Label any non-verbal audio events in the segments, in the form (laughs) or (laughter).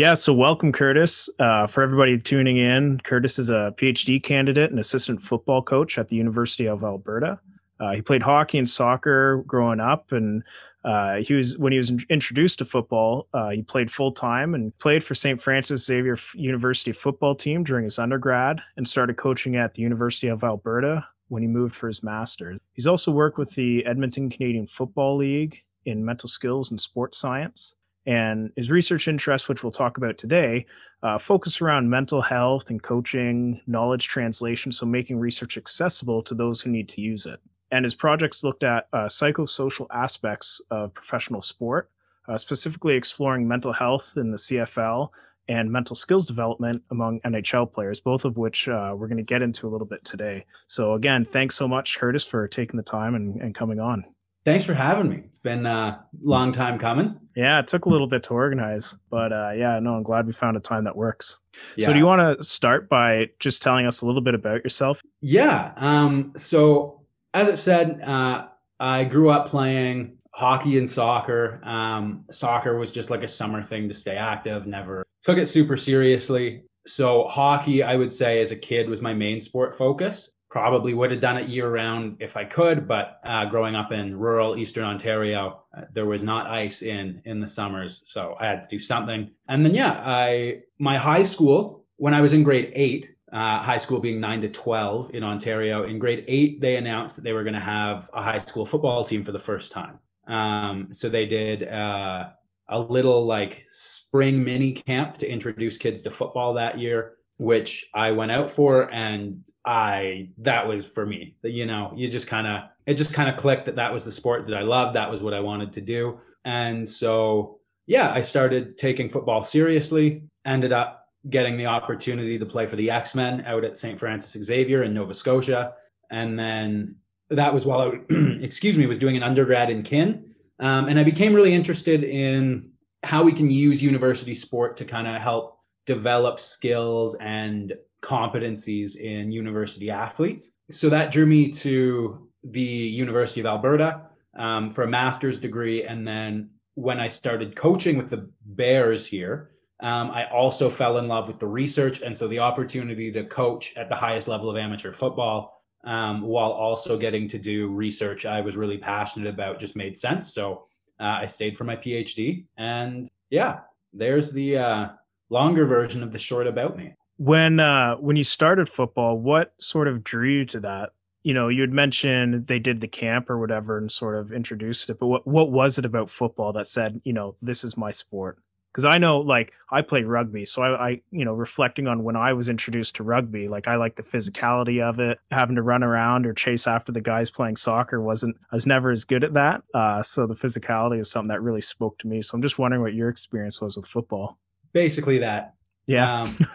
Yeah, so welcome, Kurtis. Uh, for everybody tuning in, Kurtis is a PhD candidate and assistant football coach at the University of Alberta. Uh, he played hockey and soccer growing up, and uh, he was when he was in- introduced to football, uh, he played full time and played for St. Francis Xavier University football team during his undergrad, and started coaching at the University of Alberta when he moved for his master's. He's also worked with the Edmonton Canadian Football League in mental skills and sports science. And his research interests, which we'll talk about today, uh, focus around mental health and coaching, knowledge translation, so making research accessible to those who need to use it. And his projects looked at uh, psychosocial aspects of professional sport, uh, specifically exploring mental health in the CFL and mental skills development among NHL players, both of which uh, we're going to get into a little bit today. So, again, thanks so much, Kurtis, for taking the time and, and coming on. Thanks for having me. It's been a long time coming. Yeah, it took a little bit to organize, but uh, yeah, no, I'm glad we found a time that works. Yeah. So, do you want to start by just telling us a little bit about yourself? Yeah. Um, so, as it said, uh, I grew up playing hockey and soccer. Um, soccer was just like a summer thing to stay active, never took it super seriously. So, hockey, I would say, as a kid, was my main sport focus. Probably would have done it year round if I could, but uh, growing up in rural Eastern Ontario, uh, there was not ice in in the summers, so I had to do something. And then, yeah, I my high school when I was in grade eight, uh, high school being nine to 12 in Ontario. In grade eight, they announced that they were going to have a high school football team for the first time. Um, so they did uh, a little like spring mini camp to introduce kids to football that year, which I went out for. And I, that was for me, you know, you just kind of, it just kind of clicked that that was the sport that I loved. That was what I wanted to do. And so, yeah, I started taking football seriously, ended up getting the opportunity to play for the X Men out at St. Francis Xavier in Nova Scotia. And then that was while I, (clears throat) excuse me, was doing an undergrad in kin. Um, and I became really interested in how we can use university sport to kind of help develop skills and competencies in university athletes. So that drew me to the University of Alberta um, for a master's degree. And then when I started coaching with the Bears here, um, I also fell in love with the research. And so the opportunity to coach at the highest level of amateur football um, while also getting to do research I was really passionate about just made sense. So uh, I stayed for my PhD. And yeah, there's the uh, longer version of the short about me. When uh, when you started football, what sort of drew you to that? You know, you had mentioned they did the camp or whatever and sort of introduced it, but what what was it about football that said, you know, this is my sport? because I know like I played rugby, so I, I, you know reflecting on when I was introduced to rugby, like I like the physicality of it. Having to run around or chase after the guys playing soccer wasn't I was never as good at that. Uh, so the physicality is something that really spoke to me. So I'm just wondering what your experience was with football. Basically that. Yeah. Um, (laughs)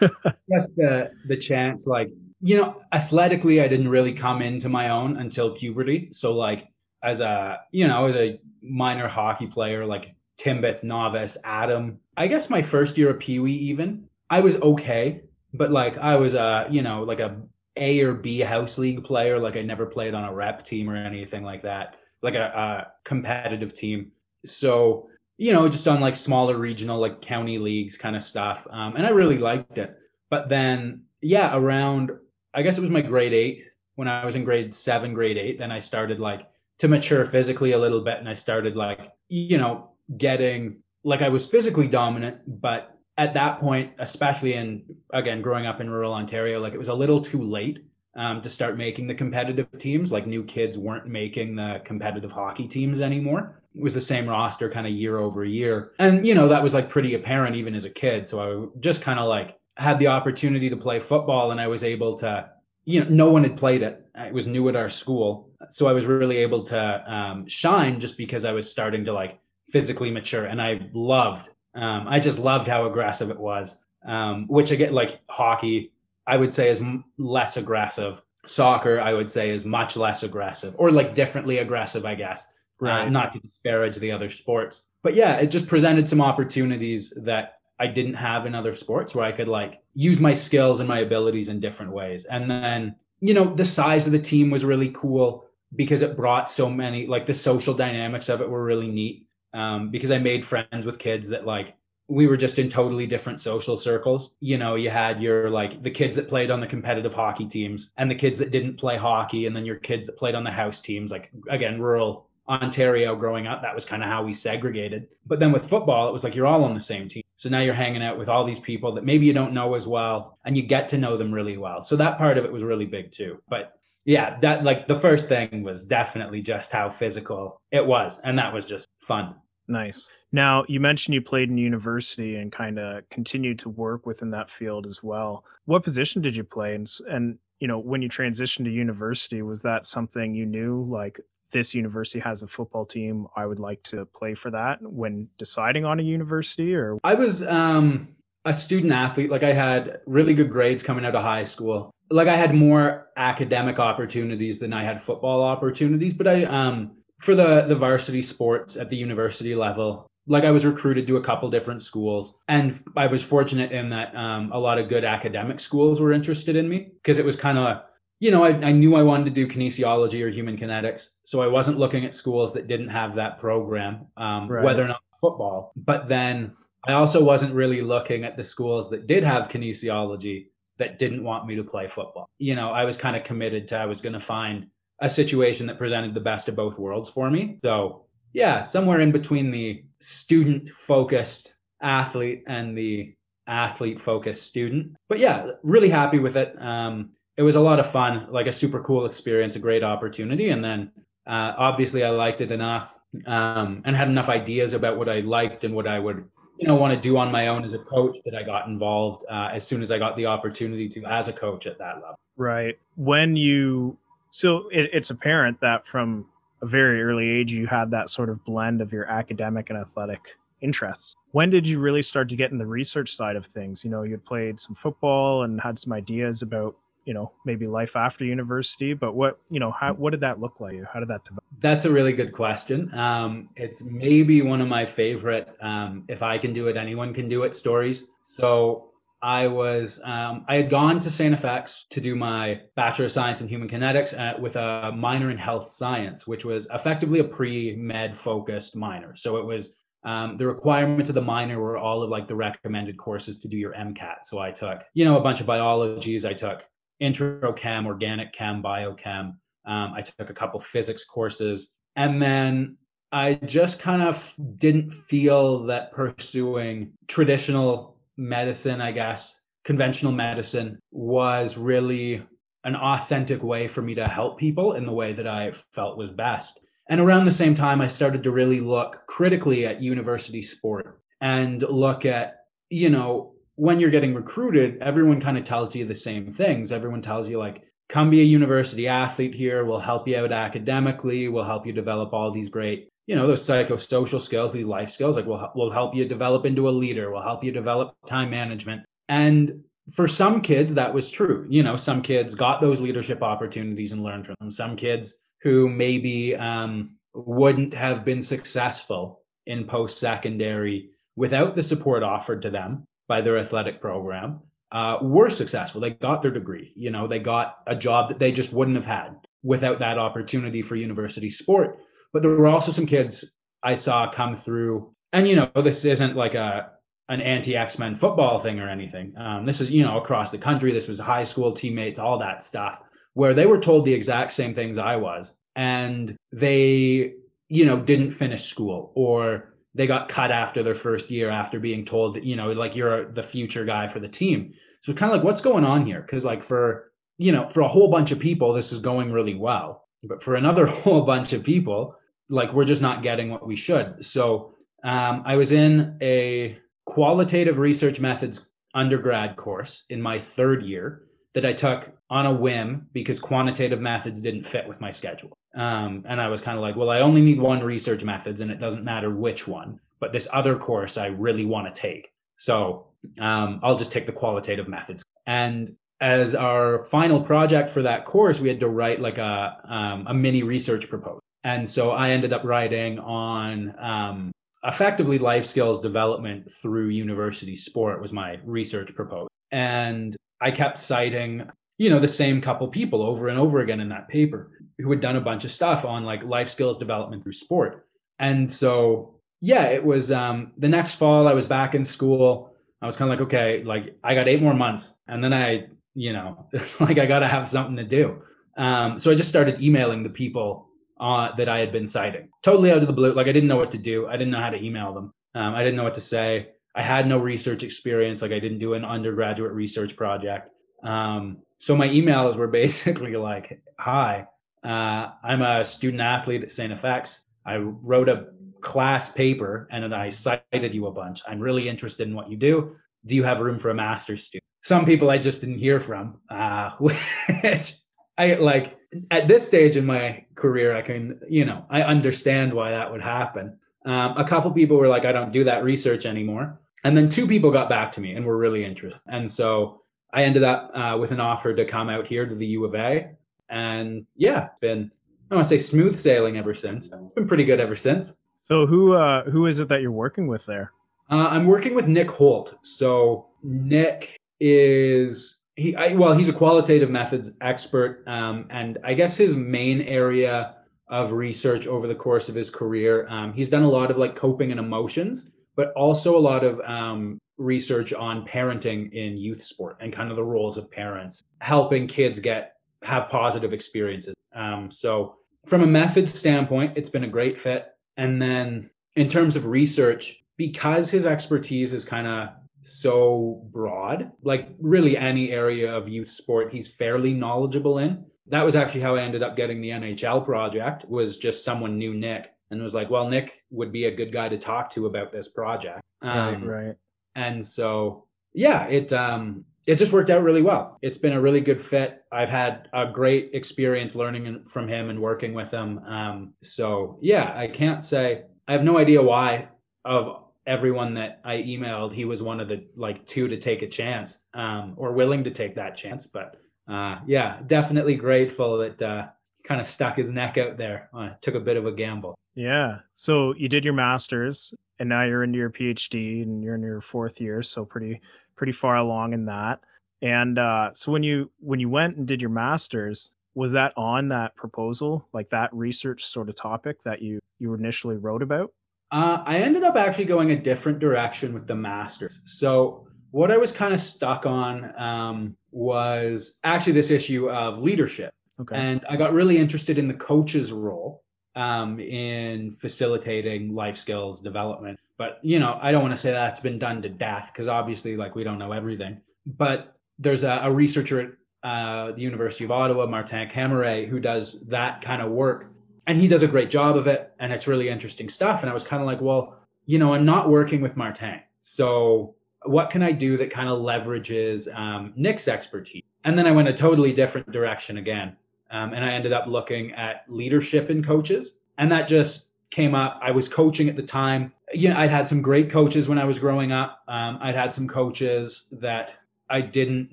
just the the chance, like you know, athletically, I didn't really come into my own until puberty. So like as a you know as a minor hockey player, like Timbits, Novice, Atom. I guess my first year of Pee Wee, even I was okay, but like I was a you know like a A or B house league player. Like I never played on a rep team or anything like that, like a, a competitive team. So you know just on like smaller regional like county leagues kind of stuff, um, and I really liked it. But then yeah, around I guess it was my grade eight when I was in grade seven, grade eight. Then I started like to mature physically a little bit, and I started like you know getting like I was physically dominant, but at that point, especially in again growing up in rural Ontario, like it was a little too late um, to start making the competitive teams. Like new kids weren't making the competitive hockey teams anymore. It was the same roster kind of year over year, and you know that was like pretty apparent even as a kid. So I just kind of like had the opportunity to play football, and I was able to. You know, no one had played it. It was new at our school, so I was really able to um, shine just because I was starting to like physically mature, and I loved. Um, I just loved how aggressive it was. Um, which get like hockey, I would say is less aggressive. Soccer, I would say, is much less aggressive, or like differently aggressive, I guess. Uh, right. Uh, not to disparage the other sports, but yeah, it just presented some opportunities that I didn't have in other sports where I could like use my skills and my abilities in different ways. And then, you know, the size of the team was really cool because it brought so many like the social dynamics of it were really neat um, because I made friends with kids that like we were just in totally different social circles. You know, you had your like the kids that played on the competitive hockey teams and the kids that didn't play hockey, and then your kids that played on the house teams, like again, rural Ontario growing up, that was kind of how we segregated. But then with football, it was like you're all on the same team. So now you're hanging out with all these people that maybe you don't know as well, and you get to know them really well. So that part of it was really big too. But yeah, that like the first thing was definitely just how physical it was. And that was just fun. Nice. Now, you mentioned you played in university and kind of continued to work within that field as well. What position did you play? And, and, you know, when you transitioned to university, was that something you knew like this university has a football team? I would like to play for that when deciding on a university or? I was um, a student athlete. Like I had really good grades coming out of high school. Like I had more academic opportunities than I had football opportunities, but I, um, for the the varsity sports at the university level like i was recruited to a couple different schools and i was fortunate in that um, a lot of good academic schools were interested in me because it was kind of you know I, I knew i wanted to do kinesiology or human kinetics so i wasn't looking at schools that didn't have that program um, right. whether or not football but then i also wasn't really looking at the schools that did have kinesiology that didn't want me to play football you know i was kind of committed to i was going to find a situation that presented the best of both worlds for me. So, yeah, somewhere in between the student focused athlete and the athlete focused student. But yeah, really happy with it. Um, it was a lot of fun, like a super cool experience, a great opportunity. And then uh, obviously, I liked it enough um, and had enough ideas about what I liked and what I would you know want to do on my own as a coach that I got involved uh, as soon as I got the opportunity to as a coach at that level. Right. When you so it, it's apparent that from a very early age you had that sort of blend of your academic and athletic interests. When did you really start to get in the research side of things? You know you played some football and had some ideas about you know maybe life after university but what you know how what did that look like? How did that develop? That's a really good question. Um, it's maybe one of my favorite um, if i can do it anyone can do it stories. So I was um, I had gone to St. FX to do my Bachelor of Science in Human Kinetics uh, with a minor in Health Science, which was effectively a pre-med focused minor. So it was um, the requirements of the minor were all of like the recommended courses to do your MCAT. So I took you know a bunch of biologies. I took intro chem, organic chem, biochem. Um, I took a couple physics courses, and then I just kind of didn't feel that pursuing traditional medicine, I guess, conventional medicine was really an authentic way for me to help people in the way that I felt was best. And around the same time, I started to really look critically at university sport and look at, you know, when you're getting recruited, everyone kind of tells you the same things. Everyone tells you, like, come be a university athlete here. We'll help you out academically. We'll help you develop all these great you know those psychosocial skills these life skills like will will help you develop into a leader will help you develop time management. And for some kids that was true. You know some kids got those leadership opportunities and learned from them. Some kids who maybe um, wouldn't have been successful in post secondary without the support offered to them by their athletic program uh, were successful. They got their degree you know they got a job that they just wouldn't have had without that opportunity for university sport but there were also some kids I saw come through, and you know, this isn't like a an anti X Men football thing or anything. Um, this is you know across the country. This was high school teammates, all that stuff, where they were told the exact same things I was, and they you know didn't finish school or they got cut after their first year after being told that you know like you're the future guy for the team. So it's kind of like what's going on here? Because like for you know for a whole bunch of people this is going really well but for another (laughs) whole bunch of people, like we're just not getting what we should. So um, I was in a qualitative research methods undergrad course in my third year that I took on a whim because quantitative methods didn't fit with my schedule. Um, and I was kind of like, well, I only need one research methods and it doesn't matter which one, but this other course I really want to take. So um, I'll just take the qualitative methods. And as our final project for that course, we had to write like a um, a mini research proposal, and so I ended up writing on um, effectively life skills development through university sport was my research proposal, and I kept citing you know the same couple people over and over again in that paper who had done a bunch of stuff on like life skills development through sport, and so yeah, it was um, the next fall. I was back in school. I was kind of like, okay, like I got eight more months, and then I, you know, (laughs) like I got to have something to do. Um, so I just started emailing the people uh, that I had been citing, totally out of the blue. Like I didn't know what to do. I didn't know how to email them. Um, I didn't know what to say. I had no research experience. Like I didn't do an undergraduate research project. Um, so my emails were (laughs) basically like, "Hi, uh, I'm a student athlete at St. FX. I wrote a class paper and I cited you a bunch. I'm really interested in what you do. Do you have room for a master's student? Some people I just didn't hear from, uh, (laughs) which I like at this stage in my career, I can, you know, I understand why that would happen. Um, a couple people were like, I don't do that research anymore. And then two people got back to me and were really interested. And so I ended up uh, with an offer to come out here to the U of A. And yeah, been, I want to say smooth sailing ever since. It's been pretty good ever since. So who uh, who is it that you're working with there? Uh, I'm working with Nick Holt. So Nick is he I, well he's a qualitative methods expert, um, and I guess his main area of research over the course of his career, um, he's done a lot of like coping and emotions, but also a lot of um, research on parenting in youth sport and kind of the roles of parents, helping kids get have positive experiences. Um, so from a methods standpoint, it's been a great fit. And then in terms of research, because his expertise is kind of so broad, like really any area of youth sport, he's fairly knowledgeable in. That was actually how I ended up getting the NHL project was just someone knew Nick and was like, well, Nick would be a good guy to talk to about this project. Um, right, right. And so, yeah, it, um, it just worked out really well. It's been a really good fit. I've had a great experience learning from him and working with him. Um, so yeah, I can't say I have no idea why of everyone that I emailed, he was one of the like two to take a chance um, or willing to take that chance. But uh, yeah, definitely grateful that uh, kind of stuck his neck out there. Uh, took a bit of a gamble. Yeah. So you did your master's and now you're into your PhD and you're in your fourth year. So pretty pretty far along in that. And uh, so when you when you went and did your masters, was that on that proposal, like that research sort of topic that you you initially wrote about? Uh, I ended up actually going a different direction with the masters. So what I was kind of stuck on um, was actually this issue of leadership. Okay. And I got really interested in the coach's role um, in facilitating life skills development. But you know, I don't want to say that's been done to death because obviously, like we don't know everything. But there's a, a researcher at uh, the University of Ottawa, Martin Camiré, who does that kind of work, and he does a great job of it, and it's really interesting stuff. And I was kind of like, well, you know, I'm not working with Martin, so what can I do that kind of leverages um, Nick's expertise? And then I went a totally different direction again, um, and I ended up looking at leadership in coaches, and that just came up. I was coaching at the time. You know, I'd had some great coaches when I was growing up. Um, I'd had some coaches that I didn't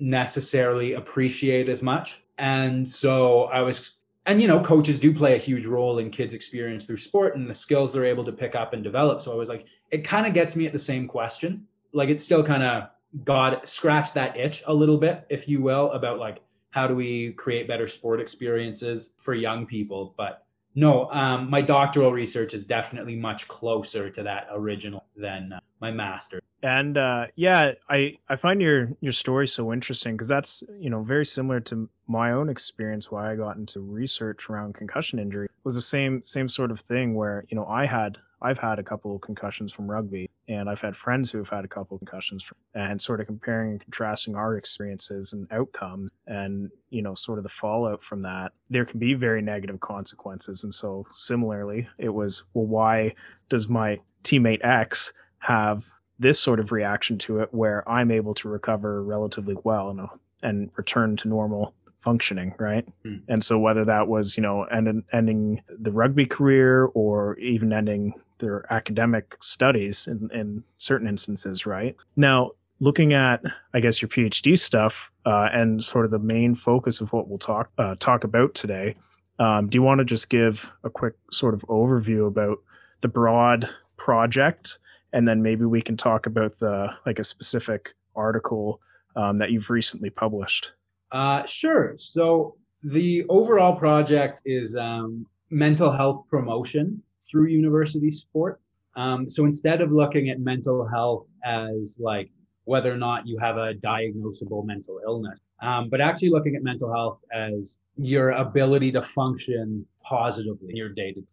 necessarily appreciate as much. And so I was, and you know, coaches do play a huge role in kids' experience through sport and the skills they're able to pick up and develop. So I was like, it kind of gets me at the same question. Like it still kind of got scratched that itch a little bit, if you will, about like, how do we create better sport experiences for young people? But no, um, my doctoral research is definitely much closer to that original than uh, my master. And uh, yeah, I I find your your story so interesting because that's you know very similar to my own experience. Why I got into research around concussion injury it was the same same sort of thing where you know I had I've had a couple of concussions from rugby, and I've had friends who have had a couple of concussions, from, and sort of comparing and contrasting our experiences and outcomes, and you know, sort of the fallout from that. There can be very negative consequences, and so similarly, it was well, why does my teammate X have this sort of reaction to it, where I'm able to recover relatively well and and return to normal functioning, right? Mm. And so whether that was, you know, end, ending the rugby career or even ending their academic studies in, in certain instances, right? Now, looking at, I guess, your PhD stuff uh, and sort of the main focus of what we'll talk uh, talk about today, um, do you want to just give a quick sort of overview about the broad project, and then maybe we can talk about the like a specific article um, that you've recently published? Uh, sure. So the overall project is um, mental health promotion through university sport. Um, so instead of looking at mental health as like whether or not you have a diagnosable mental illness, um, but actually looking at mental health as your ability to function positively in your day to day.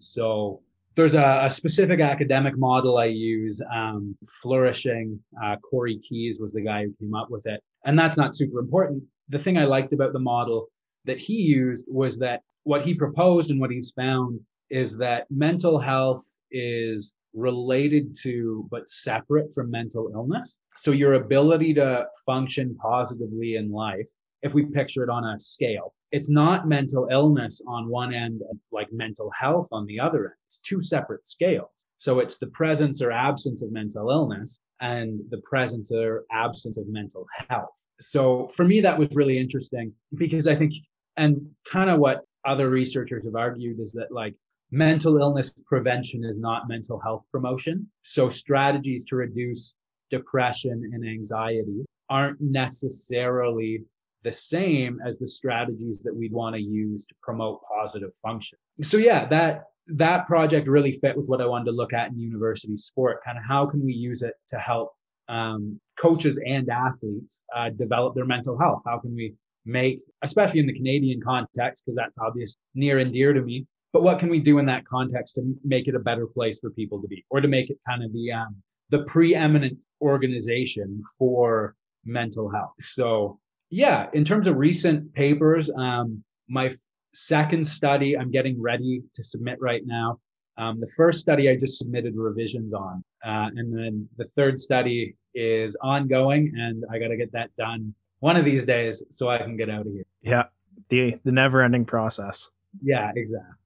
So there's a, a, specific academic model I use, um, flourishing. Uh, Corey Keyes was the guy who came up with it. And that's not super important. The thing I liked about the model that he used was that what he proposed and what he's found is that mental health is related to but separate from mental illness. So your ability to function positively in life, if we picture it on a scale, it's not mental illness on one end, like mental health on the other end. It's two separate scales. So it's the presence or absence of mental illness and the presence or absence of mental health. So for me, that was really interesting because I think, and kind of what other researchers have argued is that like mental illness prevention is not mental health promotion. So strategies to reduce depression and anxiety aren't necessarily the same as the strategies that we'd want to use to promote positive function. So yeah, that that project really fit with what I wanted to look at in university sport. Kind of how can we use it to help um, coaches and athletes uh, develop their mental health? How can we make, especially in the Canadian context, because that's obvious, near and dear to me. But what can we do in that context to make it a better place for people to be, or to make it kind of the um, the preeminent organization for mental health? So yeah, in terms of recent papers, um, my f- second study I'm getting ready to submit right now. Um, the first study I just submitted revisions on, uh, and then the third study is ongoing, and I got to get that done one of these days so I can get out of here. Yeah, the the never ending process. Yeah, exactly.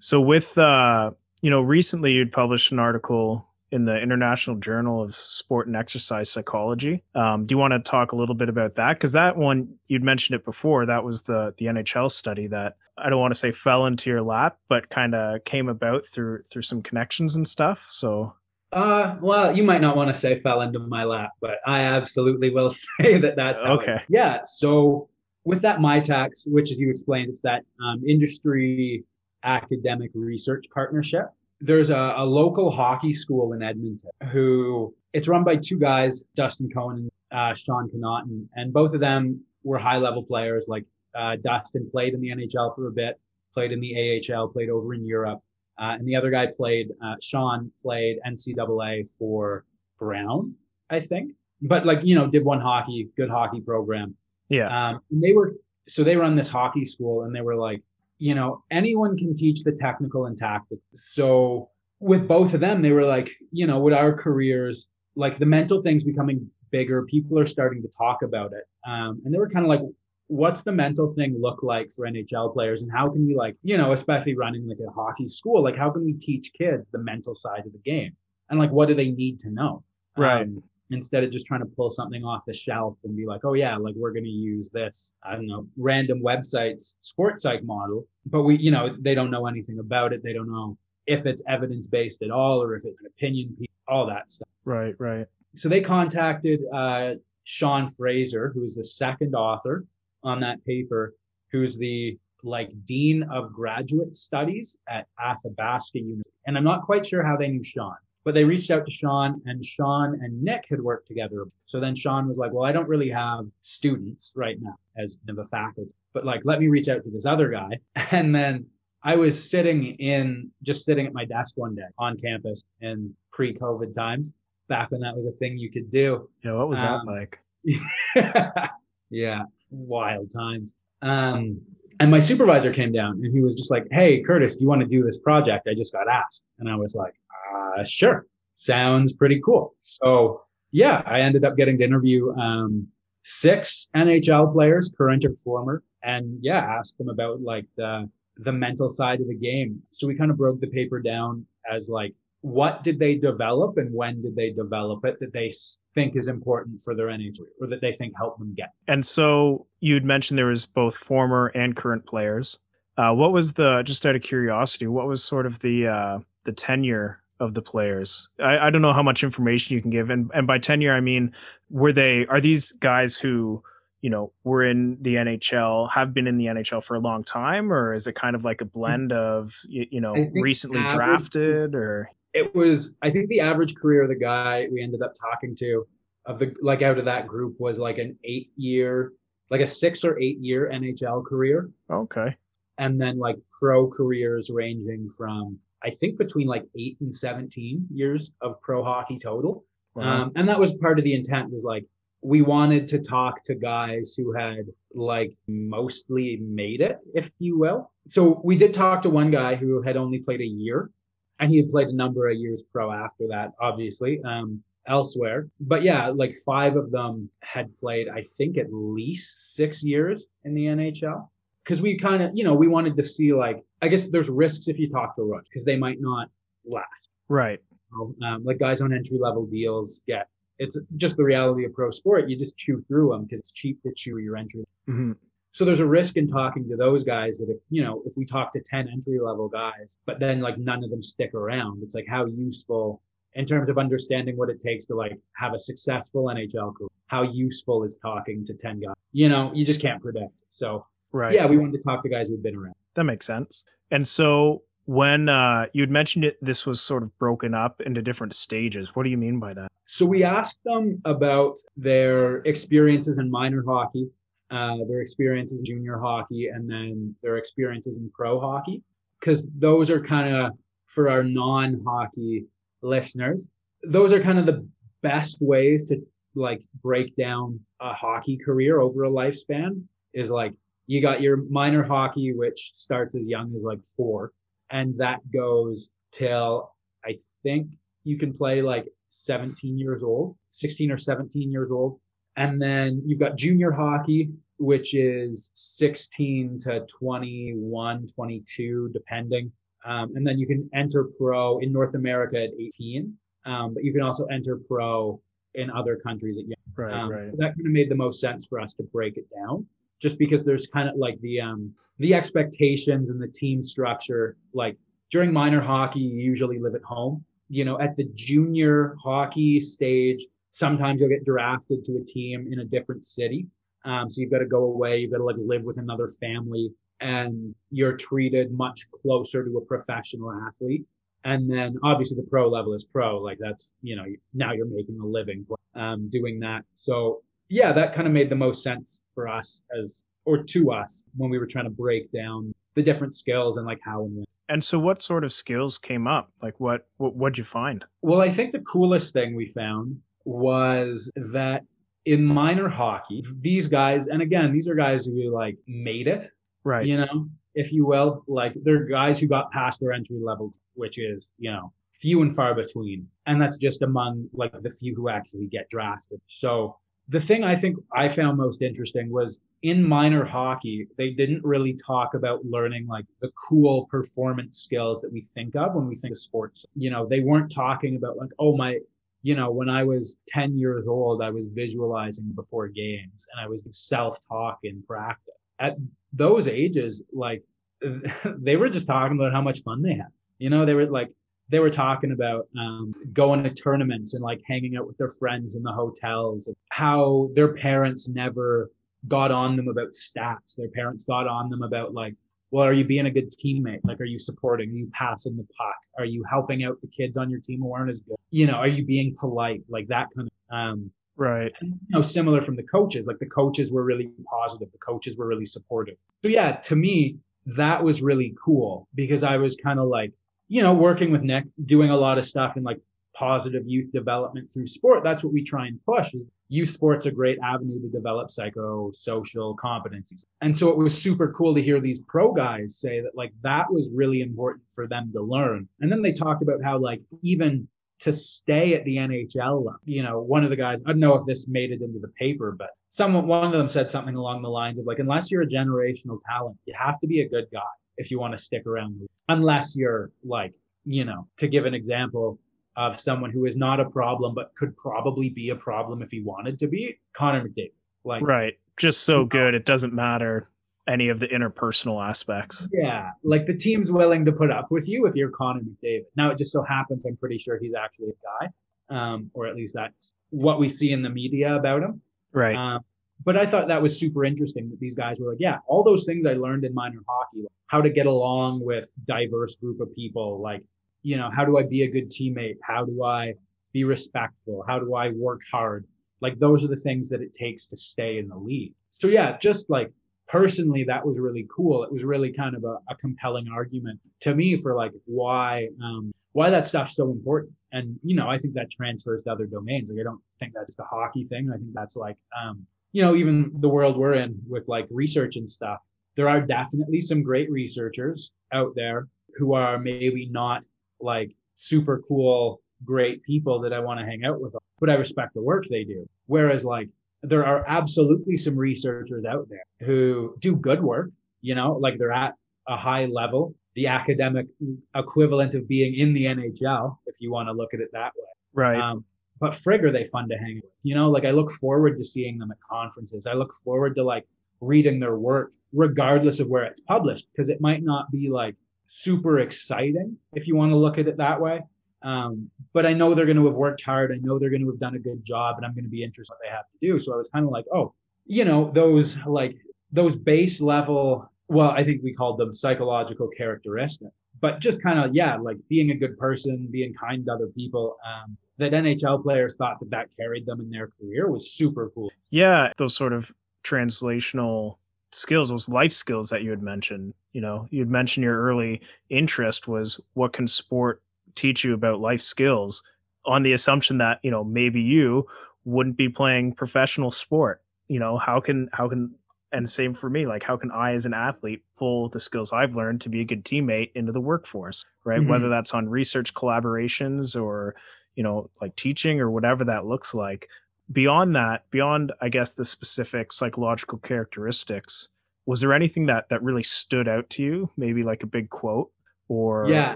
So with uh, you know, recently you'd published an article in the International Journal of Sport and Exercise Psychology. Um, do you want to talk a little bit about that? Because that one you'd mentioned it before. That was the the NHL study that I don't want to say fell into your lap, but kind of came about through through some connections and stuff. So. Uh, well, you might not want to say fell into my lap, but I absolutely will (laughs) say that that's okay. It, yeah. So with that Mitacs, which as you explained, it's that um, industry academic research partnership there's a, a, local hockey school in Edmonton who it's run by two guys, Dustin Cohen and uh, Sean Connaughton, and both of them were high level players. Like uh, Dustin played in the NHL for a bit, played in the AHL, played over in Europe, uh, and the other guy played. Uh, Sean played NCAA for Brown, I think, but like you know, Div One hockey, good hockey program. Yeah. Um, they were so they run this hockey school, and they were like, you know, anyone can teach the technical and tactical. So with both of them, they were like, you know, with our careers, like the mental things becoming bigger, people are starting to talk about it. Um, and they were kind of like, what's the mental thing look like for NHL players? And how can we like, you know, especially running like a hockey school, like how can we teach kids the mental side of the game? And like, what do they need to know? Right. Um, instead of just trying to pull something off the shelf and be like, oh yeah, like we're going to use this, I don't know, random websites sports psych model, but we, you know, they don't know anything about it. They don't know if it's evidence based at all or if it's an opinion piece, all that stuff. Right, right. So they contacted uh, Sean Fraser, who's the second author on that paper, who's the like dean of graduate studies at Athabasca University. And I'm not quite sure how they knew Sean. But they reached out to Sean, and Sean and Nick had worked together. So then Sean was like, Well, I don't really have students right now as of a faculty, but like, let me reach out to this other guy. (laughs) And then I was sitting in, just sitting at my desk one day on campus in pre COVID times, back when that was a thing you could do. Yeah, what was um, that like? (laughs) yeah, wild times. Um, and my supervisor came down and he was just like, Hey, Kurtis, you want to do this project? I just got asked. And I was like, uh, sure, sounds pretty cool. So yeah, I ended up getting to interview um, six NHL players, current or former, and yeah, ask them about like the the mental side of the game. So we kind of broke the paper down as like what did they develop and when did they develop it that they think is important for their NHL or that they think help them get. And so you'd mentioned there was both former and current players. Uh, what was the just out of curiosity? What was sort of the uh, the tenure of the players. I, I don't know how much information you can give, and and by tenure I mean were they are these guys who you know were in the NHL have been in the NHL for a long time, or is it kind of like a blend of you, you know recently average, drafted or? it was I think the average career of the guy we ended up talking to of the like out of that group was like an eight year, like a six or eight year NHL career. Okay. And then like pro careers ranging from I think between like eight and 17 years of pro hockey total. Wow. Um, and that was part of the intent was like we wanted to talk to guys who had like mostly made it, if you will. So we did talk to one guy who had only played a year and he had played a number of years pro after that, obviously, um, elsewhere. But yeah, like five of them had played, I think, at least six years in the NHL. Because we kind of, you know, we wanted to see like, I guess there's risks if you talk to rookies because they might not last. Right. Um, like guys on entry level deals get it's just the reality of pro sport. You just chew through them because it's cheap to chew your entry. Mm-hmm. So there's a risk in talking to those guys that if you know if we talk to ten entry level guys, but then like none of them stick around, it's like how useful in terms of understanding what it takes to like have a successful NHL career. How useful is talking to ten guys? You know, you just can't predict. So right. yeah, we wanted to talk to guys who've been around. That makes sense. And so when uh, you'd mentioned it, this was sort of broken up into different stages. What do you mean by that? So we asked them about their experiences in minor hockey, uh, their experiences in junior hockey, and then their experiences in pro hockey, because those are kind of for our non-hockey listeners. Those are kind of the best ways to like break down a hockey career over a lifespan. Is like you got your minor hockey, which starts as young as like four and that goes till I think you can play like 17 years old, 16 or 17 years old. And then you've got junior hockey, which is 16 to 21, 22, depending. Um, and then you can enter pro in North America at 18. Um, but you can also enter pro in other countries at young. Right, um, right. That kind of made the most sense for us to break it down, just because there's kind of like the um, the expectations and the team structure. Like during minor hockey you usually live at home. You know at the junior hockey stage sometimes you'll get drafted to a team in a different city. Um, so you've got to go away you've got to like live with another family and you're treated much closer to a professional athlete. And then obviously the pro level is pro. Like that's you know now you're making a living um, doing that. So yeah that kind of made the most sense for us as or to us when we were trying to break down the different skills and like how and when. And so, what sort of skills came up? Like, what what what'd you find? Well, I think the coolest thing we found was that in minor hockey, these guys, and again, these are guys who like made it, right? You know, if you will, like they're guys who got past their entry level, which is you know few and far between, and that's just among like the few who actually get drafted. So the thing I think I found most interesting was in minor hockey, they didn't really talk about learning like the cool performance skills that we think of when we think of sports. You know, they weren't talking about like, oh, my, you know, when I was 10 years old, I was visualizing before games and I was self talk in practice. At those ages, like, (laughs) they were just talking about how much fun they had. You know, they were like, they were talking about um, going to tournaments and like hanging out with their friends in the hotels how their parents never got on them about stats. Their parents got on them about like well are you being a good teammate? Like are you supporting? Are you passing the puck? Are you helping out the kids on your team who aren't as good? You know are you being polite? Like that kind of um right. and, you know similar from the coaches. Like the coaches were really positive. The coaches were really supportive. So yeah to me that was really cool because i was kind of like you know, working with Nick, doing a lot of stuff in like positive youth development through sport. That's what we try and push. Is youth sports a great avenue to develop psychosocial competencies. And so it was super cool to hear these pro guys say that like that was really important for them to learn. And then they talked about how like even to stay at the NHL you know, one of the guys, I don't know if this made it into the paper, but someone one of them said something along the lines of like unless you're a generational talent, you have to be a good guy if you want to stick around, unless you're like, you know, to give an example of someone who is not a problem, but could probably be a problem if he wanted to be, Connor McDavid. Like, right. Just so good. It doesn't matter any of the interpersonal aspects. Yeah. Like the team's willing to put up with you if you're Connor McDavid. Now, it just so happens, I'm pretty sure he's actually a guy, um, or at least that's what we see in the media about him. Right. Um, but I thought that was super interesting that these guys were like, yeah, all those things I learned in minor hockey, like how to get along with diverse group of people, like you know, how do I be a good teammate? How do I be respectful? How do I work hard? Like those are the things that it takes to stay in the league. So yeah, just like personally, that was really cool. It was really kind of a, a compelling argument to me for like why um, why that stuff's so important. And you know, I think that transfers to other domains. Like I don't think that's the hockey thing. I think that's like um, you know, even the world we're in with like research and stuff. There are definitely some great researchers out there who are maybe not like super cool, great people that I want to hang out with, but I respect the work they do. Whereas like there are absolutely some researchers out there who do good work, you know, like they're at a high level, the academic equivalent of being in the NHL, if you want to look at it that way. Right. Um, but frig are they fun to hang with. You know, like I look forward to seeing them at conferences. I look forward to like reading their work, regardless of where it's published, because it might not be like super exciting if you want to look at it that way. Um, but I know they're going to have worked hard. I know they're going to have done a good job, and I'm going to be interested in what they have to do. So I was kind of like, oh, you know, those like those base level. Well, I think we called them psychological characteristics, but just kind of yeah, like being a good person, being kind to other people. Um, that NHL players thought that that carried them in their career was super cool. Yeah, those sort of translational skills, those life skills that you had mentioned. You know, you'd mentioned your early interest was what can sport teach you about life skills on the assumption that you know maybe you wouldn't be playing professional sport you know how can how can and same for me like how can i as an athlete pull the skills i've learned to be a good teammate into the workforce right mm-hmm. whether that's on research collaborations or you know like teaching or whatever that looks like beyond that beyond i guess the specific psychological characteristics was there anything that that really stood out to you? Maybe like a big quote or yeah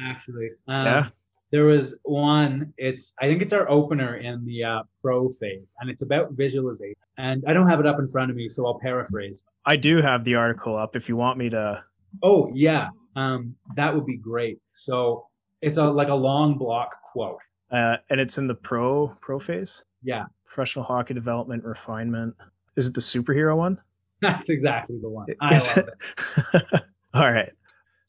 actually um, yeah? there was one it's i think it's our opener in the uh, pro phase and it's about visualization and i don't have it up in front of me so i'll paraphrase. I do have the article up if you want me to oh yeah um, that would be great. So it's a like a long block quote uh, and it's in the pro pro phase yeah professional hockey development refinement is it the superhero one (laughs) that's exactly the one i love it, it. (laughs) all right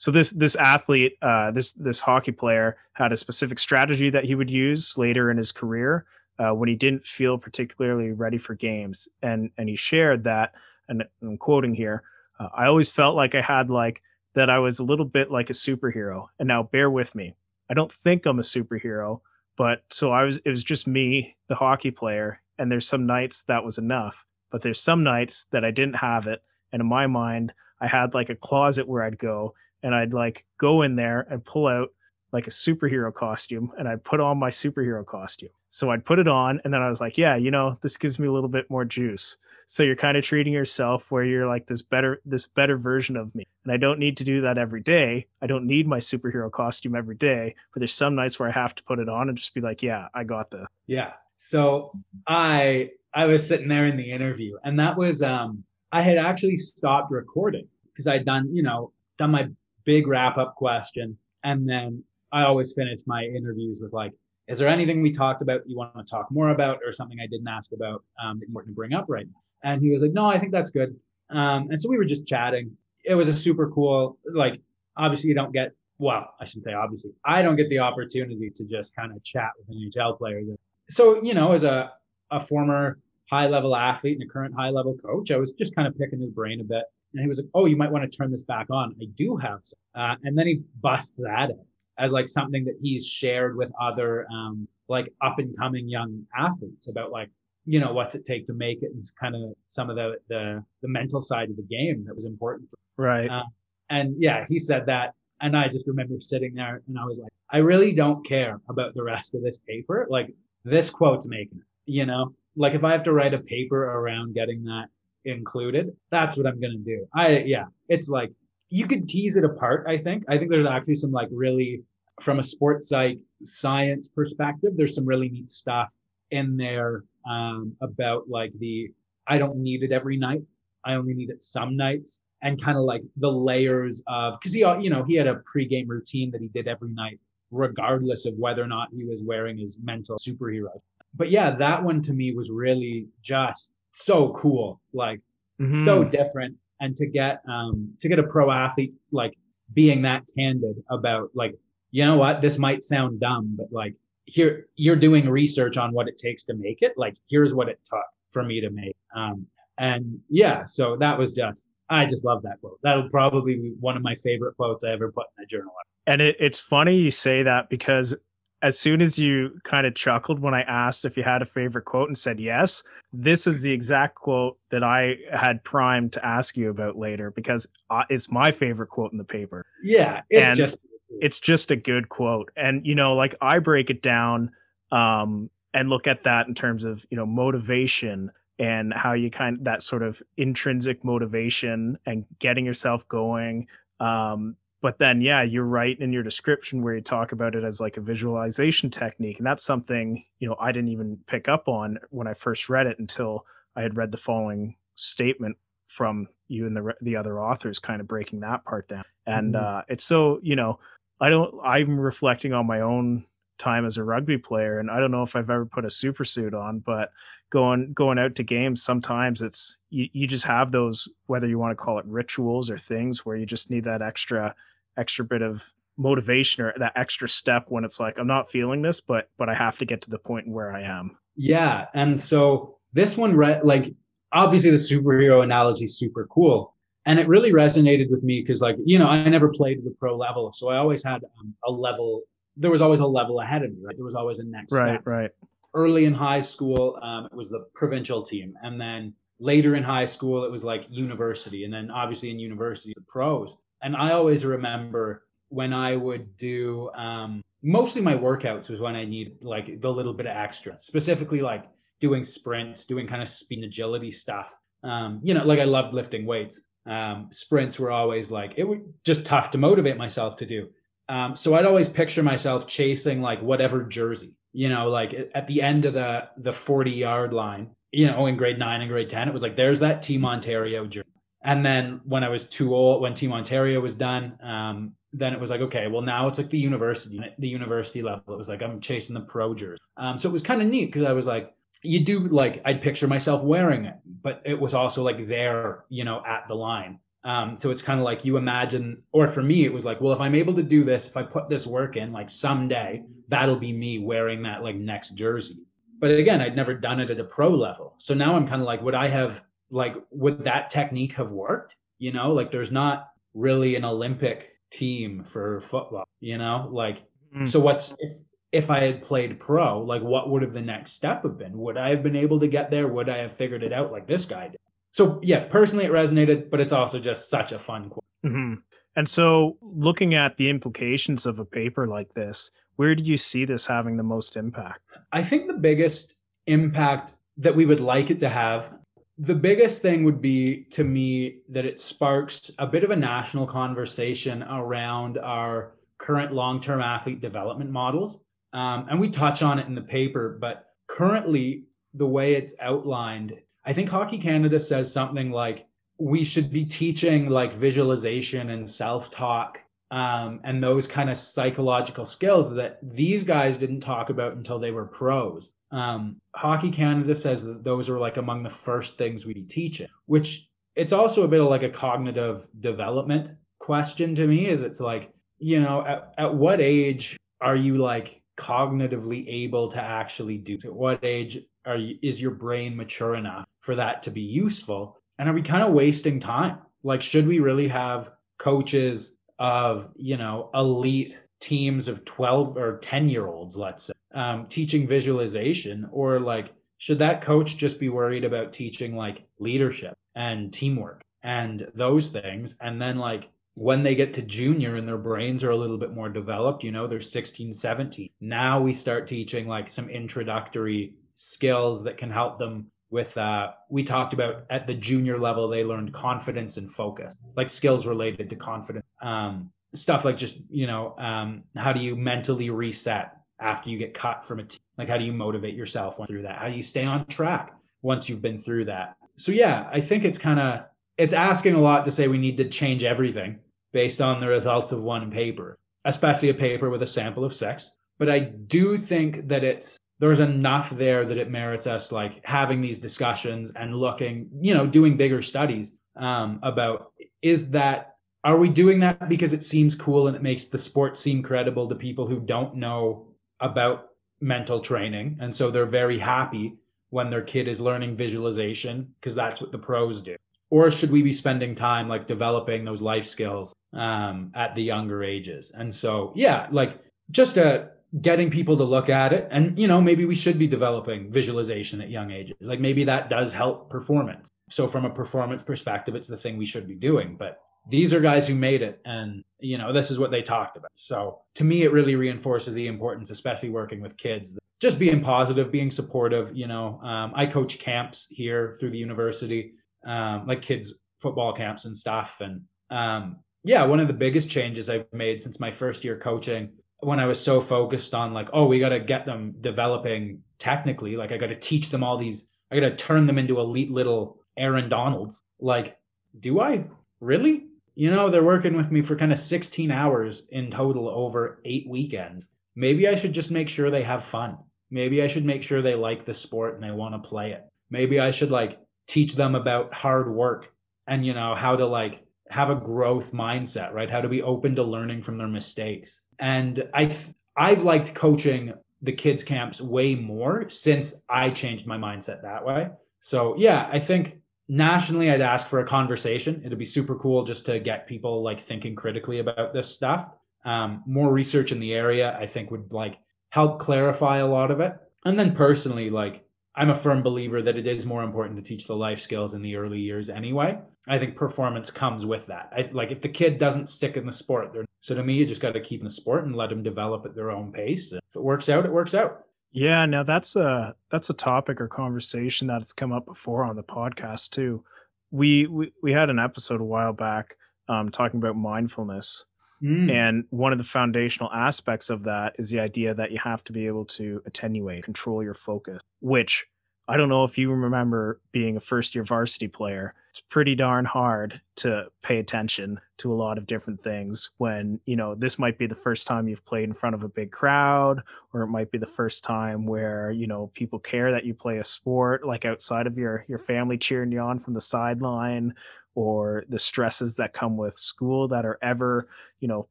so this this athlete, uh, this this hockey player, had a specific strategy that he would use later in his career uh, when he didn't feel particularly ready for games, and and he shared that, and I'm quoting here. Uh, I always felt like I had like that I was a little bit like a superhero, and now bear with me. I don't think I'm a superhero, but so I was. It was just me, the hockey player, and there's some nights that was enough, but there's some nights that I didn't have it, and in my mind, I had like a closet where I'd go and I'd like go in there and pull out like a superhero costume and I'd put on my superhero costume. So I'd put it on and then I was like, yeah, you know, this gives me a little bit more juice. So you're kind of treating yourself where you're like this better this better version of me. And I don't need to do that every day. I don't need my superhero costume every day, but there's some nights where I have to put it on and just be like, yeah, I got this. Yeah. So I I was sitting there in the interview and that was um I had actually stopped recording because I'd done, you know, done my big wrap up question. And then I always finish my interviews with like, is there anything we talked about you want to talk more about or something I didn't ask about um, that you want to bring up right now? And he was like, no, I think that's good. Um, and so we were just chatting. It was a super cool, like, obviously you don't get, well, I shouldn't say obviously, I don't get the opportunity to just kind of chat with NHL players. So, you know, as a, a former high level athlete and a current high level coach, I was just kind of picking his brain a bit and he was like, "Oh, you might want to turn this back on." I do have, some. Uh, and then he busts that as like something that he's shared with other um, like up and coming young athletes about like you know what's it take to make it and kind of some of the the the mental side of the game that was important for right uh, and yeah he said that and i just remember sitting there and i was like i really don't care about the rest of this paper like this quote's making it you know like if i have to write a paper around getting that included, that's what I'm gonna do. I yeah, it's like you could tease it apart. I think. I think there's actually some like really from a sports psych science perspective, there's some really neat stuff in there um, about like the I don't need it every night. I only need it some nights, and kind of like the layers of because he you know he had a pregame routine that he did every night, regardless of whether or not he was wearing his mental superhero. But yeah, that one to me was really just so cool, like mm-hmm. so different. And to get um to get a pro athlete like being that candid about like you know what, this might sound dumb, but like here you're doing research on what it takes to make it. Like here's what it took for me to make. Um, and yeah, so that was just I just love that quote. That'll probably be one of my favorite quotes I ever put in a journal. And it, it's funny you say that because as soon as you kind of chuckled when I asked if you had a favorite quote and said yes, this is the exact quote that I had primed to ask you about later because uh, it's my favorite quote in the paper. Yeah, it's and just it's just a good quote. And you know, like I break it down um and look at that in terms of, you know, motivation and how you kind of that sort of intrinsic motivation and getting yourself going um but then yeah you're right in your description where you talk about it as like a visualization technique and that's something you know i didn't even pick up on when i first read it until i had read the following statement from you and the the other authors kind of breaking that part down and mm-hmm. uh it's so you know i don't i'm reflecting on my own time as a rugby player and i don't know if i've ever put a super suit on but going going out to games sometimes it's you, you just have those whether you want to call it rituals or things where you just need that extra extra bit of motivation or that extra step when it's like I'm not feeling this, but but I have to get to the point where I am. Yeah, and so this one, like obviously the superhero analogy is super cool, and it really resonated with me because like you know I never played at the pro level, so I always had um, a level. There was always a level ahead of me, right? There was always a next right, step. right. Early in high school, um, it was the provincial team, and then later in high school, it was like university, and then obviously in university, the pros and I always remember when I would do um, mostly my workouts was when I need like the little bit of extra, specifically like doing sprints, doing kind of speed and agility stuff. Um, you know, like I loved lifting weights. Um, sprints were always like it was just tough to motivate myself to do. Um, so I'd always picture myself chasing like whatever jersey, you know, like at the end of the the 40 yard line, you know, in grade nine and grade 10, it was like, there's that Team Ontario jersey. And then when I was too old, when Team Ontario was done, um, then it was like, okay, well now it's like the university, the university level. It was like I'm chasing the pro jersey. Um, so it was kind of neat because I was like, you do like I'd picture myself wearing it, but it was also like there, you know, at the line. Um, so it's kind of like you imagine, or for me, it was like, well, if I'm able to do this, if I put this work in, like someday that'll be me wearing that like next jersey. But again, I'd never done it at a pro level. So now I'm kind of like, would I have like would that technique have worked you know like there's not really an olympic team for football you know like mm. so what's if if i had played pro like what would have the next step have been would i have been able to get there would i have figured it out like this guy did so yeah personally it resonated but it's also just such a fun quote mm-hmm. and so looking at the implications of a paper like this where do you see this having the most impact i think the biggest impact that we would like it to have the biggest thing would be to me that it sparks a bit of a national conversation around our current long term athlete development models. Um, and we touch on it in the paper, but currently, the way it's outlined, I think Hockey Canada says something like we should be teaching like visualization and self talk um, and those kind of psychological skills that these guys didn't talk about until they were pros. Um, Hockey Canada says that those are like among the first things we teach it, which it's also a bit of like a cognitive development question to me. Is it's like, you know, at, at what age are you like cognitively able to actually do? At what age are you, is your brain mature enough for that to be useful? And are we kind of wasting time? Like, should we really have coaches of you know elite teams of 12 or 10 year olds let's say um, teaching visualization or like should that coach just be worried about teaching like leadership and teamwork and those things and then like when they get to junior and their brains are a little bit more developed you know they're 16 17 now we start teaching like some introductory skills that can help them with uh, we talked about at the junior level they learned confidence and focus like skills related to confidence. Um, stuff like just you know um, how do you mentally reset after you get cut from a team like how do you motivate yourself through that? How do you stay on track once you've been through that? So yeah i think it's kind of it's asking a lot to say we need to change everything based on the results of one paper especially a paper with a sample of six but i do think that it's there's enough there that it merits us like having these discussions and looking, you know, doing bigger studies um, about is that are we doing that because it seems cool and it makes the sport seem credible to people who don't know about mental training? And so they're very happy when their kid is learning visualization because that's what the pros do or should we be spending time like developing those life skills um, at the younger ages? And so yeah like just uh, getting people to look at it and you know maybe we should be developing visualization at young ages. Like maybe that does help performance. So from a performance perspective it's the thing we should be doing but these are guys who made it and you know this is what they talked about. So to me it really reinforces the importance especially working with kids just being positive being supportive you know um, i coach camps here through the university um, like kids football camps and stuff and um, yeah one of the biggest changes i've made since my first year coaching when i was so focused on like oh we got to get them developing technically like i got to teach them all these i got to turn them into elite little aaron donalds like do i really you know, they're working with me for kind of 16 hours in total over eight weekends. Maybe I should just make sure they have fun. Maybe I should make sure they like the sport and they want to play it. Maybe I should like teach them about hard work and, you know, how to like have a growth mindset, right? How to be open to learning from their mistakes. And I, th- I've liked coaching the kids camps way more since I changed my mindset that way. So yeah, I think nationally i'd ask for a conversation it'd be super cool just to get people like thinking critically about this stuff um, more research in the area i think would like help clarify a lot of it and then personally like i'm a firm believer that it is more important to teach the life skills in the early years anyway. I think performance comes with that. I, like if the kid doesn't stick in the sport so to me you just got to keep in the sport and let them develop at their own pace. If it works out it works out. Yeah, now that's a that's a topic or conversation that has come up before on the podcast too. We we, we had an episode a while back um, talking about mindfulness, mm. and one of the foundational aspects of that is the idea that you have to be able to attenuate, control your focus, which I don't know if you remember being a first year varsity player. It's pretty darn hard to pay attention to a lot of different things when, you know, this might be the first time you've played in front of a big crowd, or it might be the first time where, you know, people care that you play a sport like outside of your your family cheering you on from the sideline or the stresses that come with school that are ever, you know,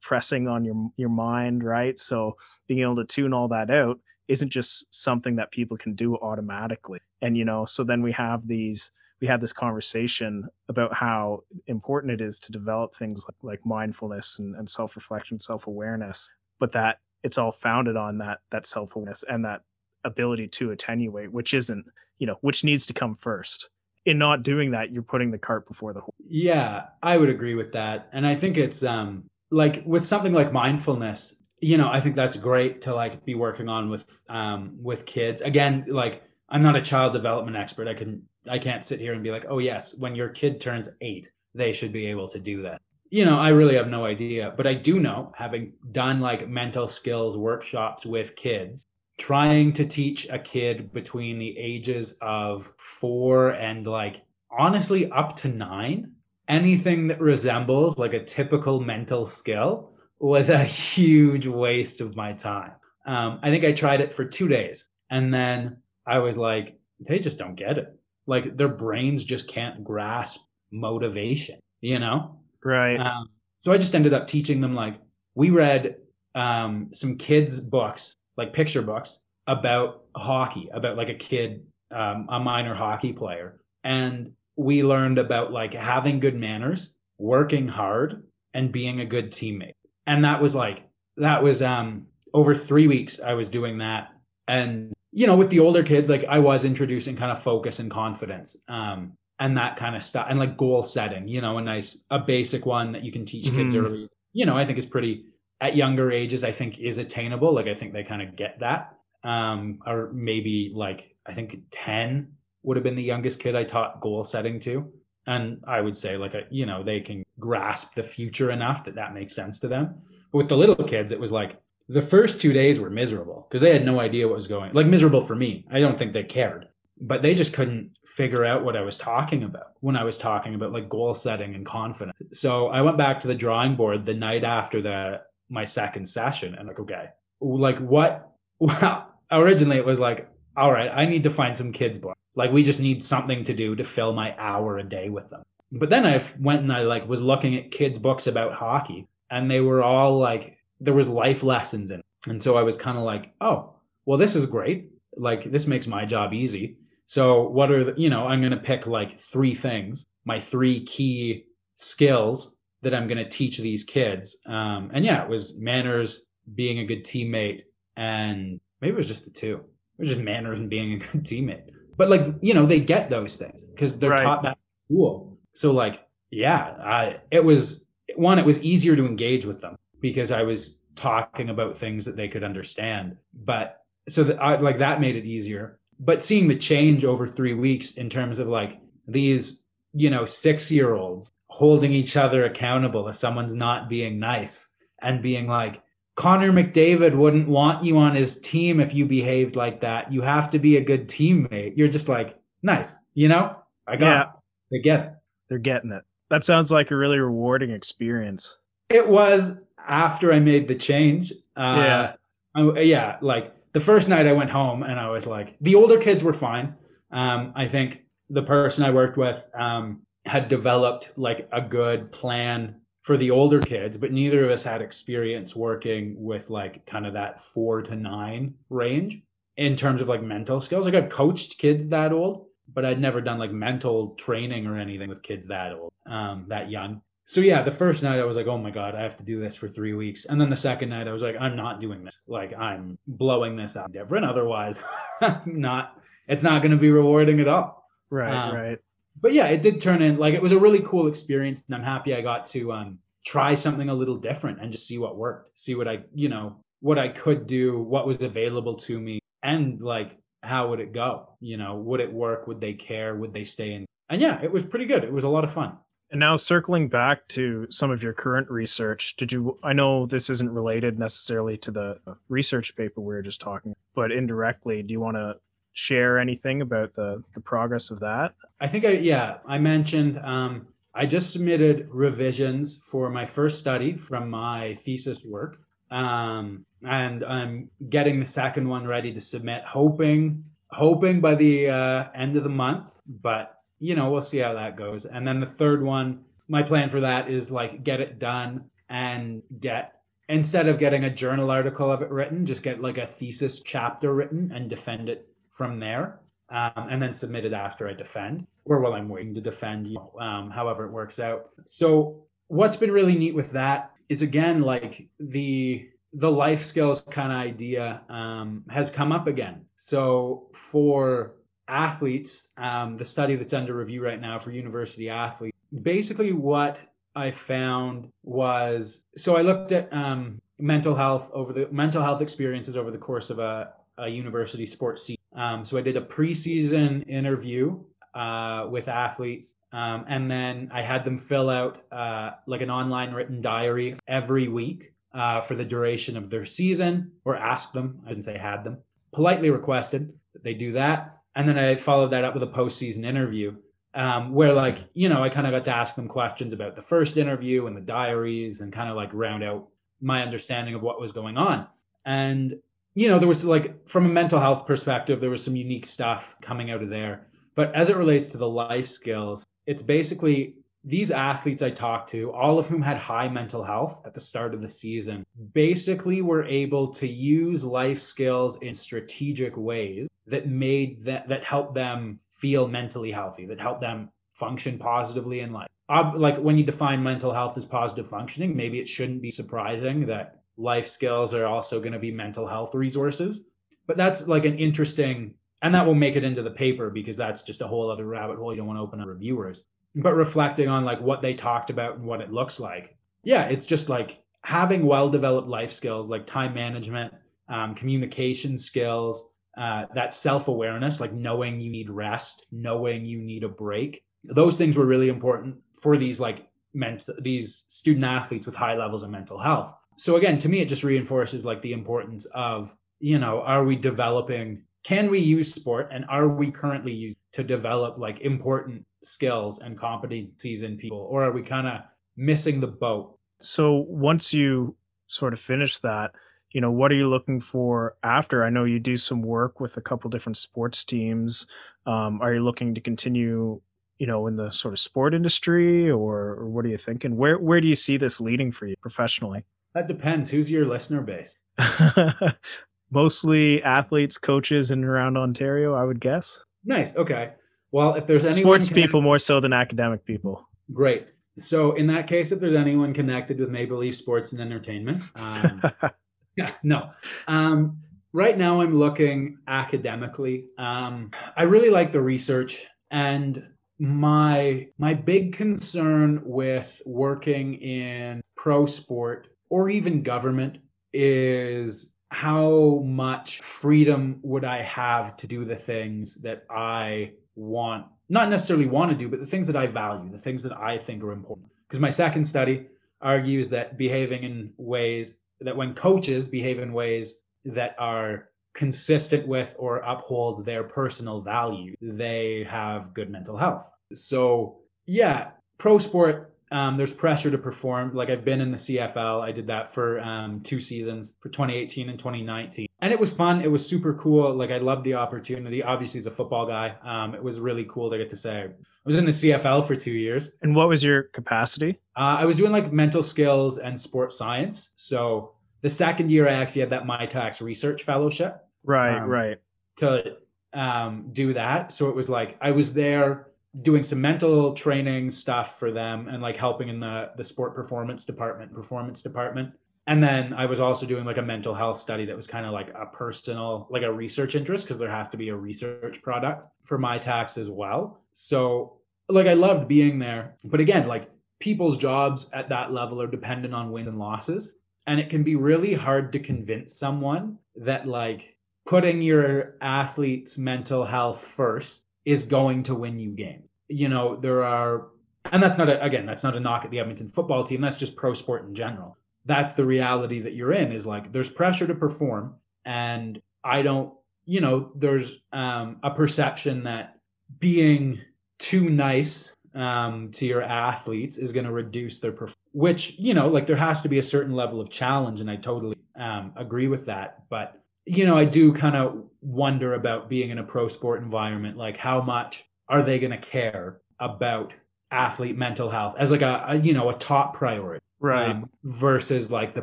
pressing on your your mind, right? So being able to tune all that out isn't just something that people can do automatically. And you know, so then we have these we had this conversation about how important it is to develop things like, like mindfulness and, and self-reflection, self-awareness, but that it's all founded on that that self-awareness and that ability to attenuate, which isn't, you know, which needs to come first. In not doing that, you're putting the cart before the horse. Yeah, I would agree with that. And I think it's um like with something like mindfulness, you know, I think that's great to like be working on with um with kids. Again, like I'm not a child development expert. I can I can't sit here and be like, "Oh yes, when your kid turns 8, they should be able to do that." You know, I really have no idea, but I do know having done like mental skills workshops with kids, trying to teach a kid between the ages of 4 and like honestly up to 9 anything that resembles like a typical mental skill was a huge waste of my time. Um, I think I tried it for two days and then I was like, they just don't get it. Like their brains just can't grasp motivation, you know? Right. Um, so I just ended up teaching them like, we read um, some kids' books, like picture books about hockey, about like a kid, um, a minor hockey player. And we learned about like having good manners, working hard, and being a good teammate and that was like that was um over three weeks i was doing that and you know with the older kids like i was introducing kind of focus and confidence um and that kind of stuff and like goal setting you know a nice a basic one that you can teach mm-hmm. kids early you know i think is pretty at younger ages i think is attainable. Like i think they kind of get that. Um or maybe like i think 10 would have been the youngest kid i taught goal setting to. And i would say like a, you know they can grasp the future enough that that makes sense to them. But with the little kids it was like the first two days were miserable because they had no idea what was going like miserable for me. I don't think they cared. But they just couldn't figure out what i was talking about when i was talking about like goal setting and confidence. So i went back to the drawing board the night after the my second session and like okay like what (laughs) well originally it was like all right i need to find some kids book like we just need something to do to fill my hour a day with them. But then I went and I like was looking at kids' books about hockey, and they were all like there was life lessons in it. And so I was kind of like, oh, well, this is great. Like this makes my job easy. So what are the, you know, I'm going to pick like three things, my three key skills that I'm going to teach these kids. Um, and yeah, it was manners, being a good teammate, and maybe it was just the two. It was just manners and being a (laughs) good teammate. But like, you know, they get those things because they're right. taught that in school. So like, yeah, I, it was one, it was easier to engage with them because I was talking about things that they could understand. But so that I, like that made it easier. But seeing the change over three weeks in terms of like these, you know, six year olds holding each other accountable if someone's not being nice and being like, Connor McDavid wouldn't want you on his team if you behaved like that. You have to be a good teammate. You're just like, nice, you know? I got yeah. it. They get it. They're getting it. That sounds like a really rewarding experience. It was after I made the change. Uh, yeah. I, yeah. Like the first night I went home and I was like, the older kids were fine. Um, I think the person I worked with um, had developed like a good plan for the older kids, but neither of us had experience working with like kind of that four to nine range in terms of like mental skills. Like I've coached kids that old, but I'd never done like mental training or anything with kids that old, um, that young. So yeah, the first night I was like, oh my God, I have to do this for three weeks. And then the second night I was like, I'm not doing this. Like I'm blowing this out different. Otherwise, (laughs) not, it's not going to be rewarding at all. Right. Um, right but yeah, it did turn in like it was a really cool experience, and I'm happy I got to um, try something a little different and just see what worked, see what I you know what I could do, what was available to me, and like how would it go? You know, would it work? Would they care? Would they stay in? And yeah, it was pretty good. It was a lot of fun. And now circling back to some of your current research, did you I know this isn't related necessarily to the research paper we were just talking, but indirectly, do you want to share anything about the the progress of that? I think I yeah I mentioned um, I just submitted revisions for my first study from my thesis work, um, and I'm getting the second one ready to submit, hoping hoping by the uh, end of the month. But you know we'll see how that goes. And then the third one, my plan for that is like get it done and get instead of getting a journal article of it written, just get like a thesis chapter written and defend it from there, um, and then submit it after I defend, or while I'm waiting to defend, you know, um, however it works out. So what's been really neat with that is again like the the life skills kind of idea um, has come up again. So for athletes, um, the study that's under review right now for university athletes, basically what I found was so I looked at um, mental health over the mental health experiences over the course of a, a university sports season. Um, so I did a preseason interview uh, with athletes, um, and then I had them fill out uh, like an online written diary every week uh, for the duration of their season, or asked them. I didn't say had them. Politely requested that they do that, and then I followed that up with a postseason interview. Um, where like you know I kind of got to ask them questions about the first interview and the diaries and kind of like round out my understanding of what was going on. And you know, there was like from a mental health perspective, there was some unique stuff coming out of there. But as it relates to the life skills, it's basically these athletes I talked to, all of whom had high mental health at the start of the season, basically were able to use life skills in strategic ways that made that that helped them feel mentally healthy, that helped them function positively in life. Like when you define mental health as positive functioning, maybe it shouldn't be surprising that life skills are also going to be mental health resources. But that's like an interesting, and that will make it into the paper because that's just a whole other rabbit hole you don't want to open up reviewers. But reflecting on like what they talked about and what it looks like, yeah, it's just like having well developed life skills like time management, um, communication skills, uh, that self awareness, like knowing you need rest, knowing you need a break. Those things were really important for these like meant these student athletes with high levels of mental health so again to me it just reinforces like the importance of you know are we developing can we use sport and are we currently used to develop like important skills and competencies in people or are we kind of missing the boat so once you sort of finish that you know what are you looking for after i know you do some work with a couple different sports teams um, are you looking to continue you know, in the sort of sport industry, or, or what are you thinking? Where where do you see this leading for you professionally? That depends. Who's your listener base? (laughs) Mostly athletes, coaches, and around Ontario, I would guess. Nice. Okay. Well, if there's any sports people more so than academic people. Great. So in that case, if there's anyone connected with Maple Leaf Sports and Entertainment, um, (laughs) yeah, no. Um, right now, I'm looking academically. Um, I really like the research, and my my big concern with working in pro sport or even government is how much freedom would I have to do the things that I want not necessarily want to do, but the things that I value, the things that I think are important. Because my second study argues that behaving in ways that when coaches behave in ways that are consistent with or uphold their personal value, they have good mental health. So, yeah, pro sport um, there's pressure to perform. Like I've been in the CFL. I did that for um, two seasons for 2018 and 2019. And it was fun. It was super cool. Like I loved the opportunity. Obviously, as a football guy, um, it was really cool to get to say. I was in the CFL for two years. And what was your capacity? Uh, I was doing like mental skills and sports science. So the second year, I actually had that Mitacs research fellowship. Right, um, right. To um, do that. So it was like I was there doing some mental training stuff for them and like helping in the the sport performance department performance department. And then i was also doing like a mental health study that was kind of like a personal like a research interest because there has to be a research product for Mitacs as well. So like i loved being there. But again like people's jobs at that level are dependent on wins and losses. And it can be really hard to convince someone that like putting your athlete's mental health first is going to win you game. You know, there are, and that's not a, again, that's not a knock at the Edmonton football team. That's just pro sport in general. That's the reality that you're in is like there's pressure to perform. And I don't, you know, there's um, a perception that being too nice um, to your athletes is going to reduce their performance, which, you know, like there has to be a certain level of challenge. And I totally um, agree with that. But you know, I do kind of wonder about being in a pro sport environment. Like, how much are they going to care about athlete mental health as like a, a you know a top priority, right? Um, versus like the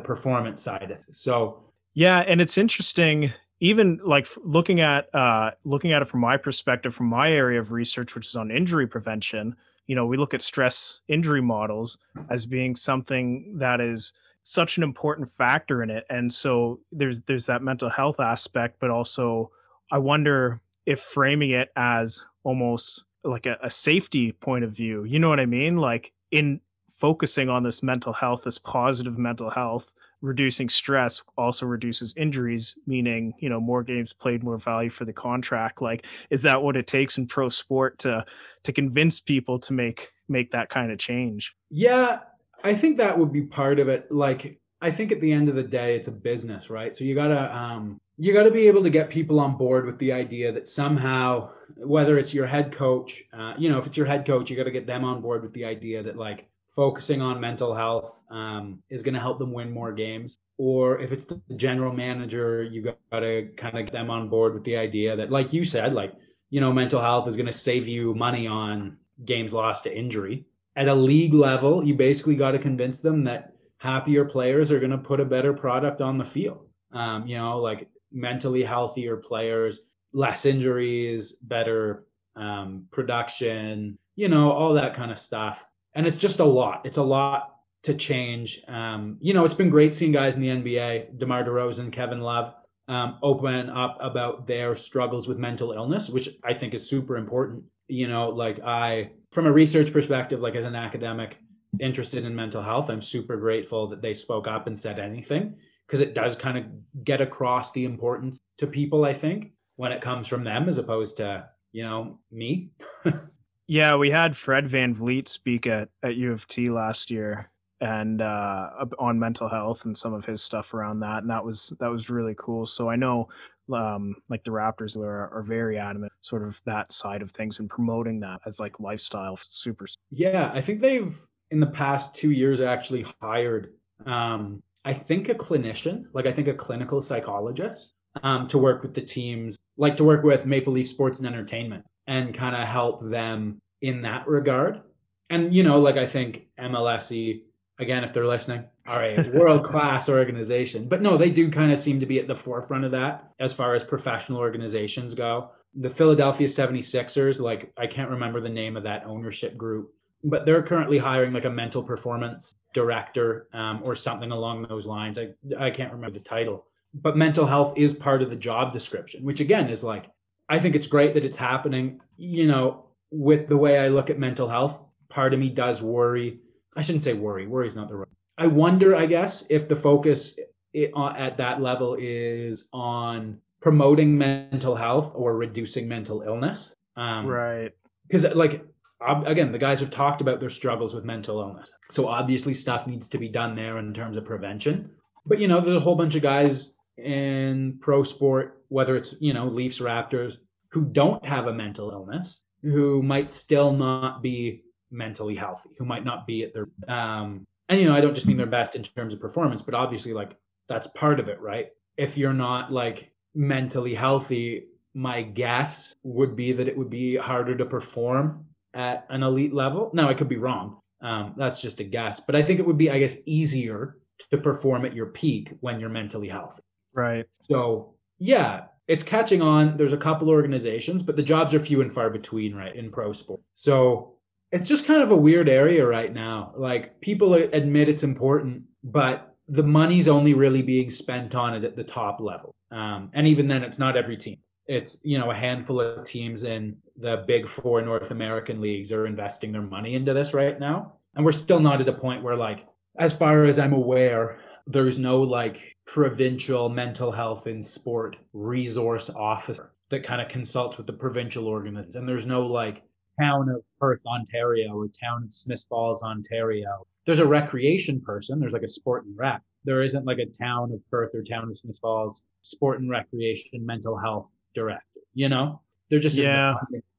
performance side of it. So yeah, and it's interesting. Even like looking at uh, looking at it from my perspective, from my area of research, which is on injury prevention. You know, we look at stress injury models as being something that is such an important factor in it. And so there's there's that mental health aspect but also i wonder if framing it as almost like a, a safety point of view you know what i mean? Like in focusing on this mental health this positive mental health reducing stress also reduces injuries meaning you know more games played more value for the contract. Like is that what it takes in pro sport to to convince people to make make that kind of change? Yeah I think that would be part of it. Like, I think at the end of the day, it's a business, right? So you gotta um, you gotta be able to get people on board with the idea that somehow, whether it's your head coach, uh, you know, if it's your head coach, you got to get them on board with the idea that like focusing on mental health um, is going to help them win more games. Or if it's the general manager, you got to kind of get them on board with the idea that, like you said, like you know, mental health is going to save you money on games lost to injury at a league level, you basically got to convince them that happier players are going to put a better product on the field. Um, you know, like mentally healthier players, less injuries, better um, production, you know, all that kind of stuff. And it's just a lot. It's a lot to change. Um, you know, it's been great seeing guys in the NBA, DeMar DeRozan, Kevin Love, um, open up about their struggles with mental illness, which I think is super important. You know, like I from a research perspective, like as an academic interested in mental health, I'm super grateful that they spoke up and said anything because it does kind of get across the importance to people, I think, when it comes from them as opposed to, you know, me. (laughs) yeah, we had Fred Van VanVleet speak at, at U of T last year and uh, on mental health and some of his stuff around that. And that was that was really cool. So I know um, like the Raptors are, are very adamant, sort of that side of things and promoting that as like lifestyle super. Yeah, I think they've in the past two years actually hired, um, I think a clinician, like I think a clinical psychologist, um, to work with the teams, like to work with Maple Leaf Sports and Entertainment, and kind of help them in that regard. And you know, like I think MLSE again, if they're listening, all right, (laughs) world class organization. But no, they do kind of seem to be at the forefront of that as far as professional organizations go. The Philadelphia 76ers, like I can't remember the name of that ownership group, but they're currently hiring like a mental performance director um, or something along those lines. I, I can't remember the title, but mental health is part of the job description, which again is like, I think it's great that it's happening. You know, with the way I look at mental health, part of me does worry. I shouldn't say worry, worry is not the right. I wonder, I guess, if the focus at that level is on promoting mental health or reducing mental illness. Um, right. Because, like, again, the guys have talked about their struggles with mental illness. So obviously, stuff needs to be done there in terms of prevention. But, you know, there's a whole bunch of guys in pro sport, whether it's, you know, Leafs, Raptors, who don't have a mental illness, who might still not be mentally healthy, who might not be at their, um, and, you know, I don't just mean their best in terms of performance, but obviously, like, that's part of it, right? If you're not like mentally healthy, my guess would be that it would be harder to perform at an elite level. Now, I could be wrong. Um, that's just a guess, but I think it would be, I guess, easier to perform at your peak when you're mentally healthy. Right. So, yeah, it's catching on. There's a couple organizations, but the jobs are few and far between, right, in pro sport. So, it's just kind of a weird area right now. Like, people admit it's important, but the money's only really being spent on it at the top level. Um, and even then, it's not every team it's you know a handful of teams in the big four north american leagues are investing their money into this right now and we're still not at a point where like as far as i'm aware there's no like provincial mental health in sport resource officer that kind of consults with the provincial organizations and there's no like town of perth ontario or town of smith falls ontario. There's a recreation person there's like a sport and rec. There isn't like a town of perth or town of smith falls sport and recreation mental health director. You know, they're just yeah,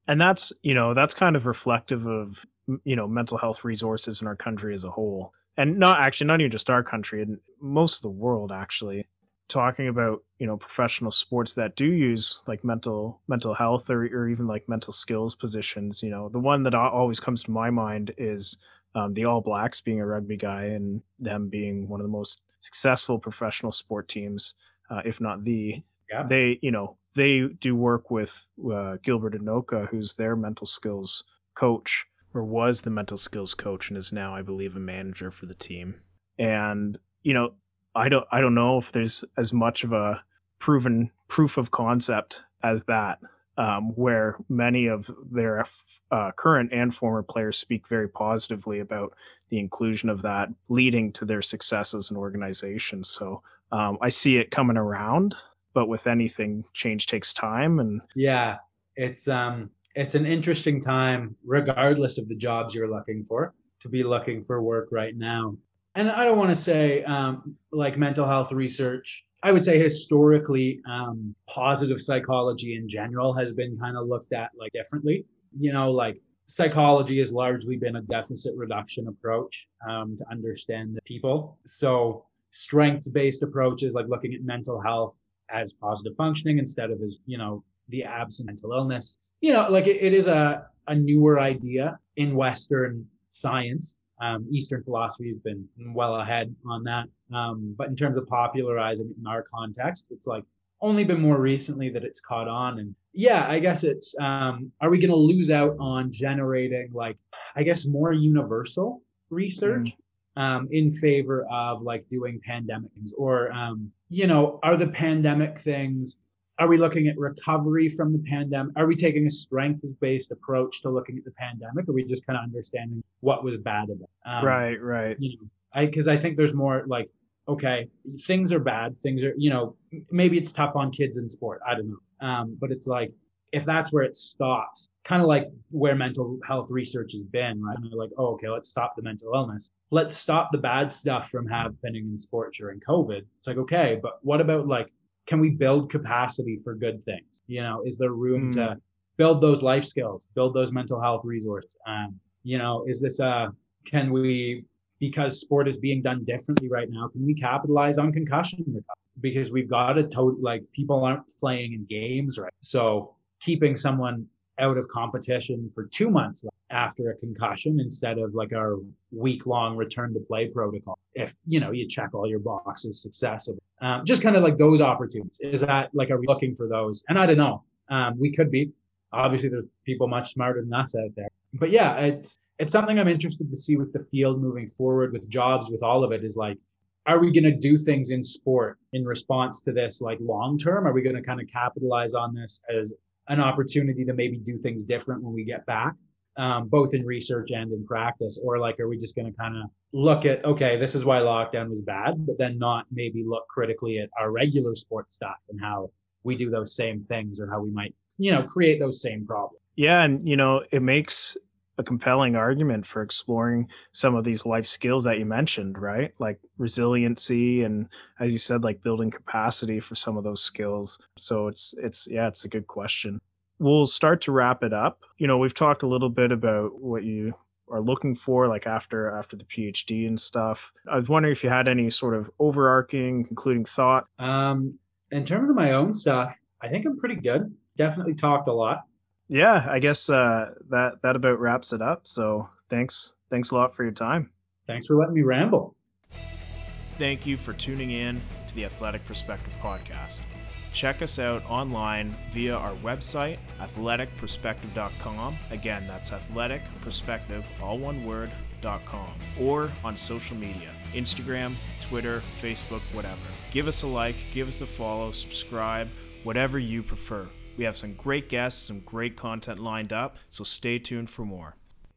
and that's you know that's kind of reflective of you know mental health resources in our country as a whole, and not actually not even just our country and most of the world actually. Talking about you know professional sports that do use like mental mental health or, or even like mental skills positions. You know, the one that always comes to my mind is um, the All Blacks being a rugby guy and them being one of the most successful professional sport teams, uh, if not the. Yeah. They, you know, they do work with uh, Gilbert Enoka, who's their mental skills coach, or was the mental skills coach, and is now, I believe, a manager for the team. And you know, I don't, I don't know if there's as much of a proven proof of concept as that, um, where many of their uh, current and former players speak very positively about the inclusion of that, leading to their success as an organization. So um, I see it coming around but with anything change takes time and yeah it's um it's an interesting time regardless of the jobs you're looking for to be looking for work right now and i don't want to say um, like mental health research i would say historically um, positive psychology in general has been kind of looked at like differently. You know like psychology has largely been a deficit reduction approach um, to understand people. So strength based approaches like looking at mental health as positive functioning instead of as you know the absent mental illness. You know like it, it is a, a newer idea in western science um, eastern philosophy has been well ahead on that. Um, but in terms of popularizing it in our context it's like only been more recently that it's caught on. And yeah i guess it's um, are we going to lose out on generating like i guess more universal research mm. um, in favor of like doing pandemic things? Or um, you know are the pandemic things are we looking at recovery from the pandemic are we taking a strengths based approach to looking at the pandemic or are we just kind of understanding what was bad about it um, right right you know i because i think there's more like okay things are bad things are you know maybe it's tough on kids in sport i don't know um, but it's like if that's where it stops, kind of like where mental health research has been, right? And they're like, oh, okay, let's stop the mental illness. Let's stop the bad stuff from happening in sport during COVID. It's like, okay, but what about like, can we build capacity for good things? You know, is there room mm. to build those life skills, build those mental health resources? Um, you know, is this uh can we because sport is being done differently right now, can we capitalize on concussion recovery? Because we've got to to- like people aren't playing in games, right? So keeping someone out of competition for two months after a concussion instead of like our week long return to play protocol. If you know you check all your boxes successfully, um, just kind of like those opportunities. Is that like are we looking for those? And I don't know. Um, we could be. Obviously, there's people much smarter than us out there. But yeah, it's it's something I'm interested to see with the field moving forward, with jobs, with all of it. Is like, are we going to do things in sport in response to this, like long term? Are we going to kind of capitalize on this as an opportunity to maybe do things different when we get back? Um, both in research and in practice? Or like, are we just going to kind of look at, okay, this is why lockdown was bad, but then not maybe look critically at our regular sports stuff and how we do those same things or how we might, you know, create those same problems? Yeah. And, you know, it makes a compelling argument for exploring some of these life skills that you mentioned, right? Like resiliency and as you said like building capacity for some of those skills. So it's it's yeah, it's a good question we'll start to wrap it up. You know, we've talked a little bit about what you are looking for like after after the PhD and stuff. I was wondering if you had any sort of overarching concluding thought. Um in terms of my own stuff, I think I'm pretty good. Definitely talked a lot. Yeah, I guess uh that that about wraps it up. So, thanks thanks a lot for your time. Thanks for letting me ramble. Thank you for tuning in to the Athletic Perspective podcast. Check us out online via our website, athleticperspective.com. Again, that's athleticperspective, all one word, .com, or on social media Instagram, Twitter, Facebook, whatever. Give us a like, give us a follow, subscribe, whatever you prefer. We have some great guests, some great content lined up, so stay tuned for more.